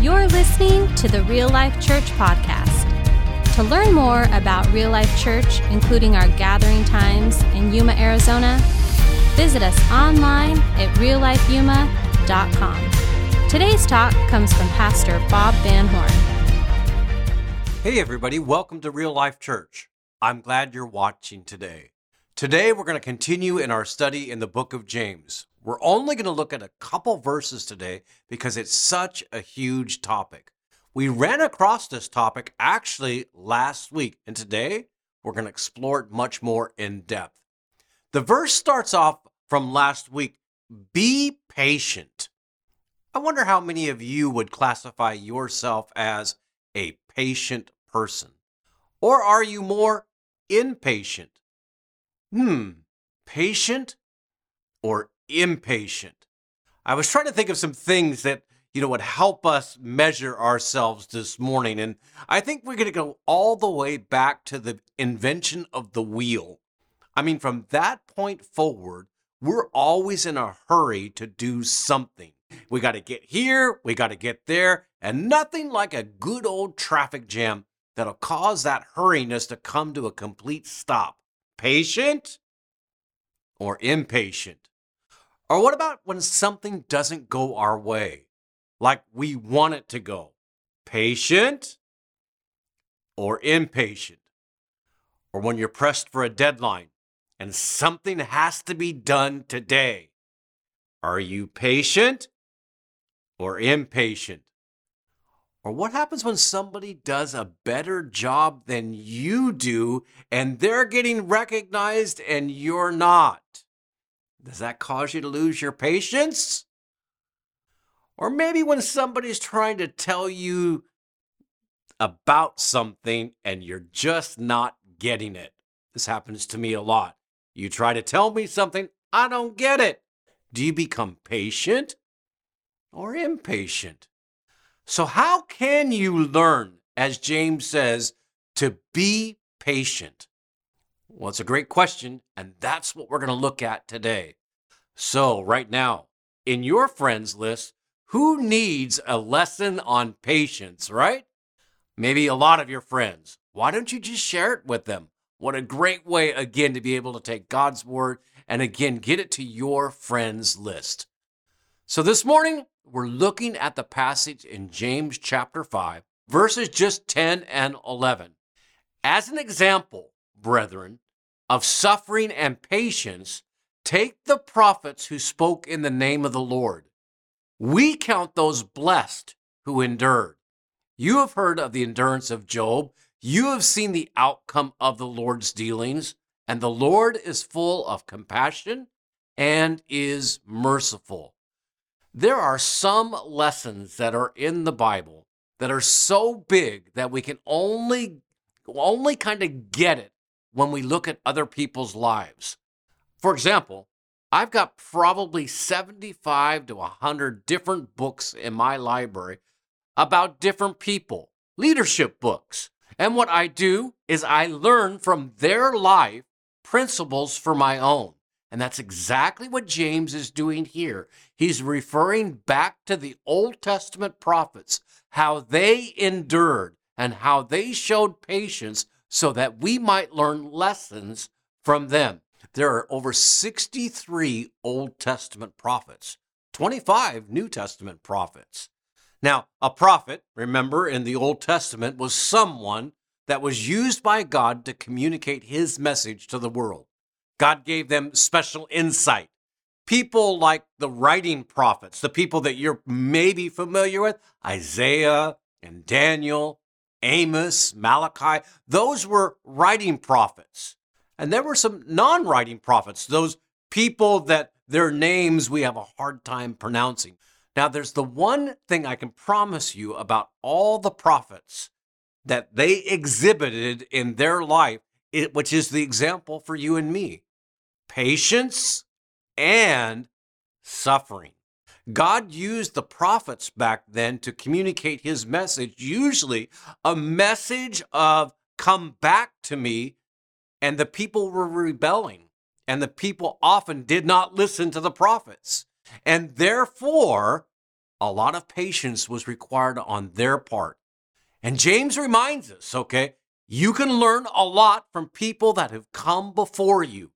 You're listening to the Real Life Church Podcast. To learn more about Real Life Church, including our gathering times in Yuma, Arizona, visit us online at reallifeyuma.com. Today's talk comes from Pastor Bob Van Horn. Hey, everybody, welcome to Real Life Church. I'm glad you're watching today. Today, we're going to continue in our study in the book of James. We're only going to look at a couple verses today because it's such a huge topic. We ran across this topic actually last week, and today we're going to explore it much more in depth. The verse starts off from last week Be patient. I wonder how many of you would classify yourself as a patient person. Or are you more impatient? Hmm, patient or impatient? I was trying to think of some things that, you know, would help us measure ourselves this morning. And I think we're going to go all the way back to the invention of the wheel. I mean, from that point forward, we're always in a hurry to do something. We got to get here, we got to get there, and nothing like a good old traffic jam that'll cause that hurriness to come to a complete stop. Patient or impatient? Or what about when something doesn't go our way, like we want it to go? Patient or impatient? Or when you're pressed for a deadline and something has to be done today? Are you patient or impatient? Or what happens when somebody does a better job than you do and they're getting recognized and you're not? Does that cause you to lose your patience? Or maybe when somebody's trying to tell you about something and you're just not getting it. This happens to me a lot. You try to tell me something, I don't get it. Do you become patient or impatient? So, how can you learn, as James says, to be patient? Well, it's a great question, and that's what we're going to look at today. So, right now, in your friends list, who needs a lesson on patience, right? Maybe a lot of your friends. Why don't you just share it with them? What a great way, again, to be able to take God's word and again get it to your friends list. So, this morning, we're looking at the passage in James chapter 5, verses just 10 and 11. As an example, brethren, of suffering and patience, take the prophets who spoke in the name of the Lord. We count those blessed who endured. You have heard of the endurance of Job. You have seen the outcome of the Lord's dealings, and the Lord is full of compassion and is merciful. There are some lessons that are in the Bible that are so big that we can only only kind of get it when we look at other people's lives. For example, I've got probably 75 to 100 different books in my library about different people, leadership books. And what I do is I learn from their life principles for my own. And that's exactly what James is doing here. He's referring back to the Old Testament prophets, how they endured and how they showed patience so that we might learn lessons from them. There are over 63 Old Testament prophets, 25 New Testament prophets. Now, a prophet, remember, in the Old Testament was someone that was used by God to communicate his message to the world. God gave them special insight. People like the writing prophets, the people that you're maybe familiar with, Isaiah and Daniel, Amos, Malachi, those were writing prophets. And there were some non writing prophets, those people that their names we have a hard time pronouncing. Now, there's the one thing I can promise you about all the prophets that they exhibited in their life, which is the example for you and me patience, and suffering. God used the prophets back then to communicate his message, usually a message of come back to me. And the people were rebelling, and the people often did not listen to the prophets. And therefore, a lot of patience was required on their part. And James reminds us, okay, you can learn a lot from people that have come before you.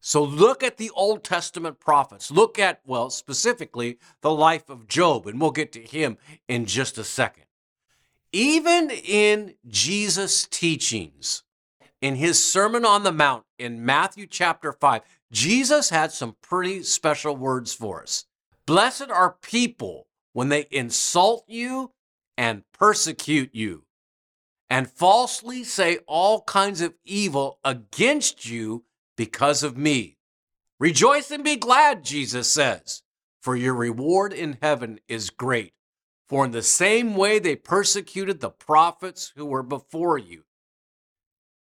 So look at the Old Testament prophets. Look at, well, specifically the life of Job, and we'll get to him in just a second. Even in Jesus' teachings, in his Sermon on the Mount in Matthew chapter 5, Jesus had some pretty special words for us. Blessed are people when they insult you and persecute you and falsely say all kinds of evil against you because of me. Rejoice and be glad, Jesus says, for your reward in heaven is great. For in the same way they persecuted the prophets who were before you.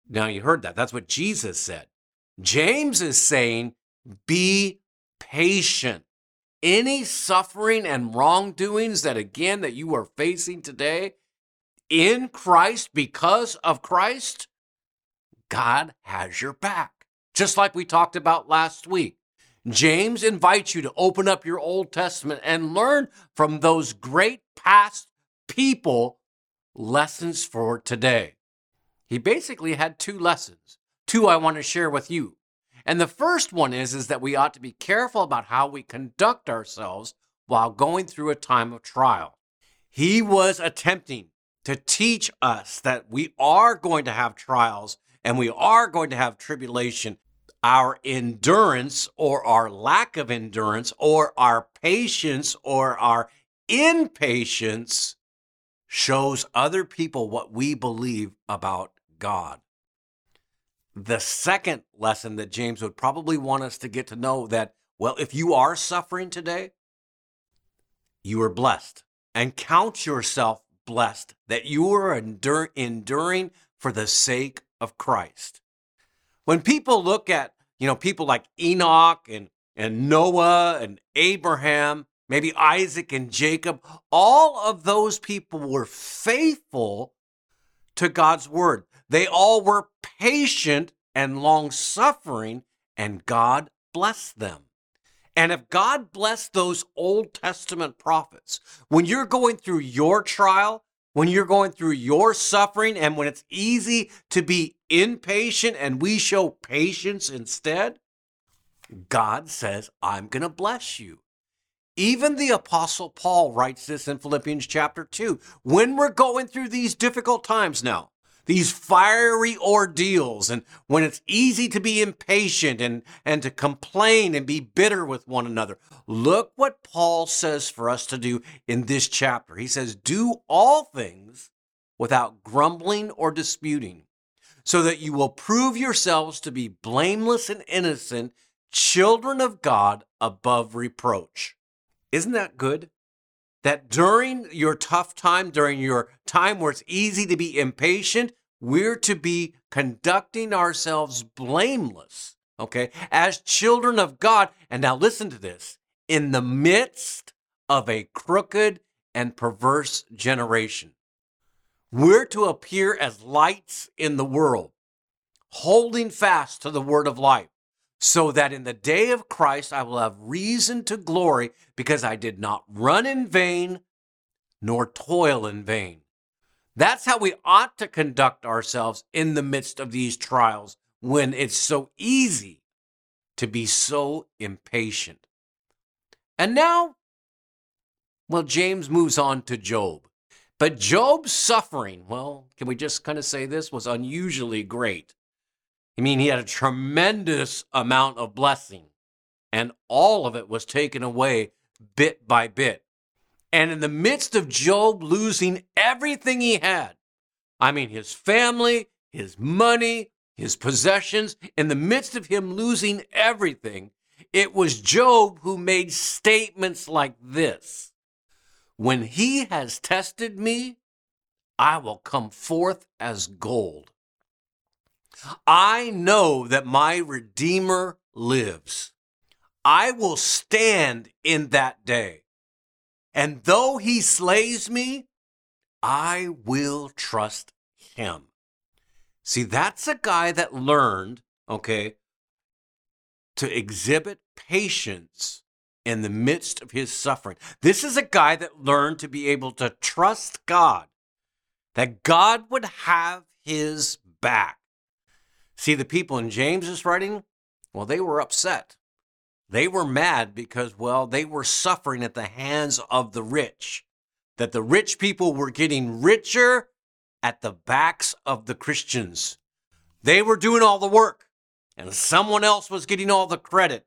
Now you heard that. That's what Jesus said. James is saying, be patient. Any suffering and wrongdoings that, again, that you are facing today in Christ because of Christ, God has your back just like we talked about last week. James invites you to open up your Old Testament and learn from those great past people lessons for today. He basically had two lessons. Two I want to share with you. And the first one is, is that we ought to be careful about how we conduct ourselves while going through a time of trial. He was attempting to teach us that we are going to have trials and we are going to have tribulation our endurance or our lack of endurance or our patience or our impatience shows other people what we believe about God. The second lesson that James would probably want us to get to know that, well, if you are suffering today, you are blessed and count yourself blessed that you are endur- enduring for the sake of Christ. When people look at you know, people like Enoch and, and Noah and Abraham, maybe Isaac and Jacob, all of those people were faithful to God's word. They all were patient and long suffering, and God blessed them. And if God blessed those Old Testament prophets, when you're going through your trial, when you're going through your suffering and when it's easy to be impatient and we show patience instead, God says, I'm going to bless you. Even the Apostle Paul writes this in Philippians chapter 2. When we're going through these difficult times now, these fiery ordeals, and when it's easy to be impatient and, and to complain and be bitter with one another. Look what Paul says for us to do in this chapter. He says, Do all things without grumbling or disputing, so that you will prove yourselves to be blameless and innocent, children of God above reproach. Isn't that good? That during your tough time, during your time where it's easy to be impatient, we're to be conducting ourselves blameless, okay, as children of God. And now listen to this in the midst of a crooked and perverse generation. We're to appear as lights in the world, holding fast to the word of life so that in the day of Christ I will have reason to glory because I did not run in vain nor toil in vain. That's how we ought to conduct ourselves in the midst of these trials when it's so easy to be so impatient. And now, well, James moves on to Job. But Job's suffering, well, can we just kind of say this, was unusually great. I mean, he had a tremendous amount of blessing, and all of it was taken away bit by bit. And in the midst of Job losing everything he had, I mean, his family, his money, his possessions, in the midst of him losing everything, it was Job who made statements like this When he has tested me, I will come forth as gold. I know that my Redeemer lives. I will stand in that day. And though he slays me, I will trust him. See, that's a guy that learned, okay, to exhibit patience in the midst of his suffering. This is a guy that learned to be able to trust God, that God would have his back. See, the people in James's writing, well, they were upset. They were mad because, well, they were suffering at the hands of the rich, that the rich people were getting richer at the backs of the Christians. They were doing all the work, and someone else was getting all the credit.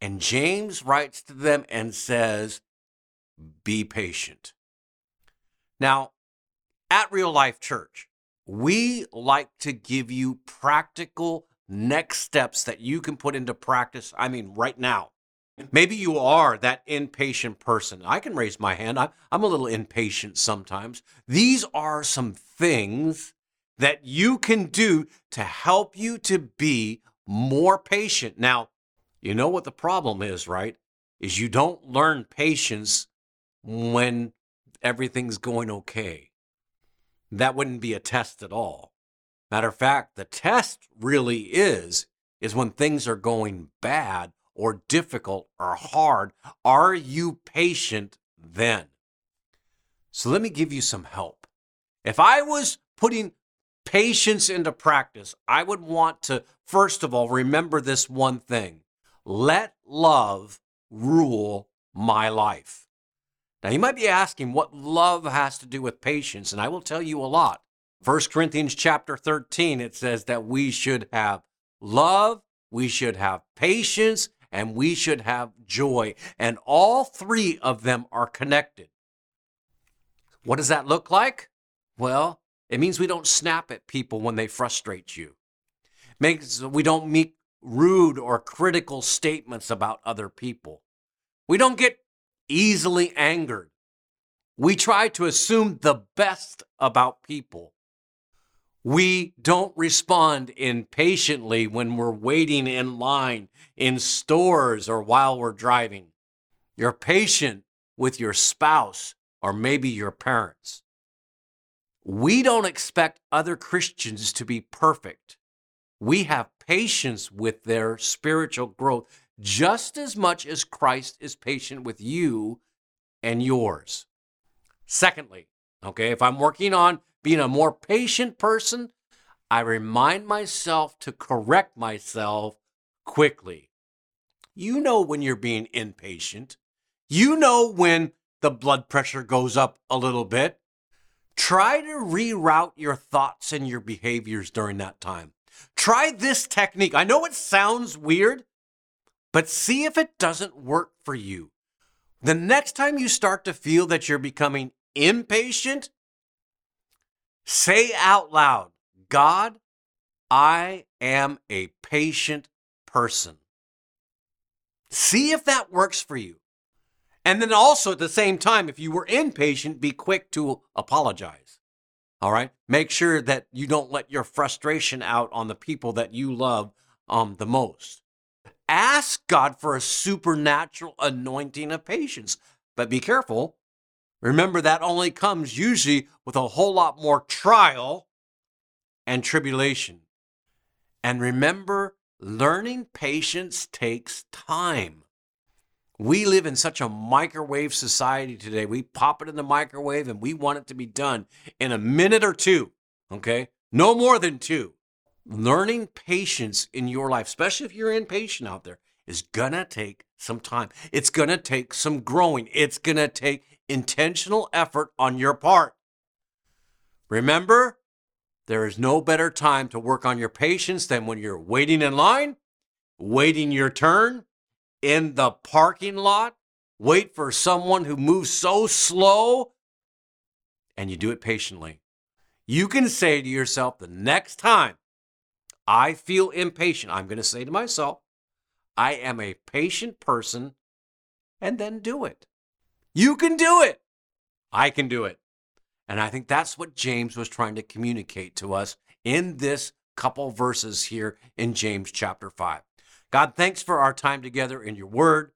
And James writes to them and says, Be patient. Now, at Real Life Church, we like to give you practical next steps that you can put into practice. I mean, right now. Maybe you are that impatient person. I can raise my hand. I'm, a little impatient sometimes. These are some things that you can do to help you to be more patient. Now, you know what the problem is, right? Is you don't learn patience when everything's going okay. That wouldn't be a test at all. Matter of fact, the test really is is when things are going bad or difficult or hard. Are you patient then? So let me give you some help. If I was putting patience into practice, I would want to, first of all, remember this one thing let love rule my life. Now, you might be asking what love has to do with patience, and I will tell you a lot. 1 Corinthians chapter 13, it says that we should have love, we should have patience, and we should have joy. And all three of them are connected. What does that look like? Well, it means we don't snap at people when they frustrate you. Makes we don't make rude or critical statements about other people. We don't get easily angered. We try to assume the best about people. We don't respond impatiently when we're waiting in line in stores or while we're driving. You're patient with your spouse or maybe your parents. We don't expect other Christians to be perfect. We have patience with their spiritual growth just as much as Christ is patient with you and yours. Secondly, okay, if I'm working on being a more patient person, I remind myself to correct myself quickly. You know when you're being impatient. You know when the blood pressure goes up a little bit. Try to reroute your thoughts and your behaviors during that time. Try this technique. I know it sounds weird, but see if it doesn't work for you. The next time you start to feel that you're becoming impatient, Say out loud, God, I am a patient person. See if that works for you. And then also at the same time, if you were impatient, be quick to apologize. All right. Make sure that you don't let your frustration out on the people that you love um, the most. Ask God for a supernatural anointing of patience, but be careful Remember, that only comes usually with a whole lot more trial and tribulation. And remember, learning patience takes time. We live in such a microwave society today. We pop it in the microwave and we want it to be done in a minute or two, okay? No more than two. Learning patience in your life, especially if you're impatient out there, is gonna take some time. It's gonna take some growing. It's gonna take intentional effort on your part. Remember, there is no better time to work on your patience than when you're waiting in line, waiting your turn, in the parking lot, wait for someone who moves so slow, and you do it patiently. You can say to yourself the next time I feel impatient, I'm going to say to myself, I am a patient person, and then do it. You can do it. I can do it. And I think that's what James was trying to communicate to us in this couple verses here in James chapter 5. God, thanks for our time together in your word.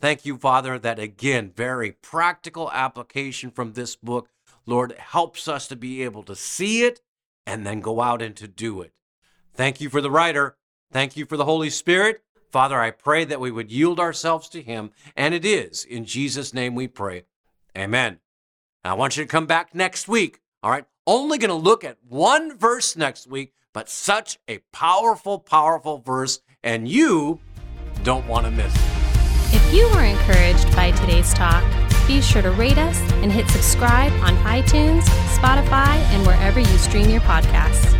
Thank you, Father, that again, very practical application from this book, Lord, helps us to be able to see it and then go out and to do it. Thank you for the writer. Thank you for the Holy Spirit. Father, I pray that we would yield ourselves to Him, and it is in Jesus' name we pray. Amen. I want you to come back next week. All right. Only going to look at one verse next week, but such a powerful, powerful verse, and you don't want to miss it. If you were encouraged by today's talk, be sure to rate us and hit subscribe on iTunes, Spotify, and wherever you stream your podcasts.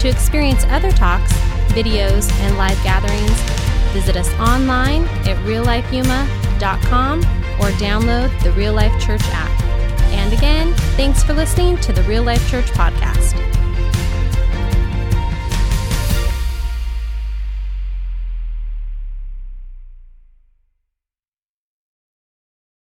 To experience other talks, videos, and live gatherings, visit us online at reallifeyuma.com or download the Real Life Church app. And again, thanks for listening to the Real Life Church podcast.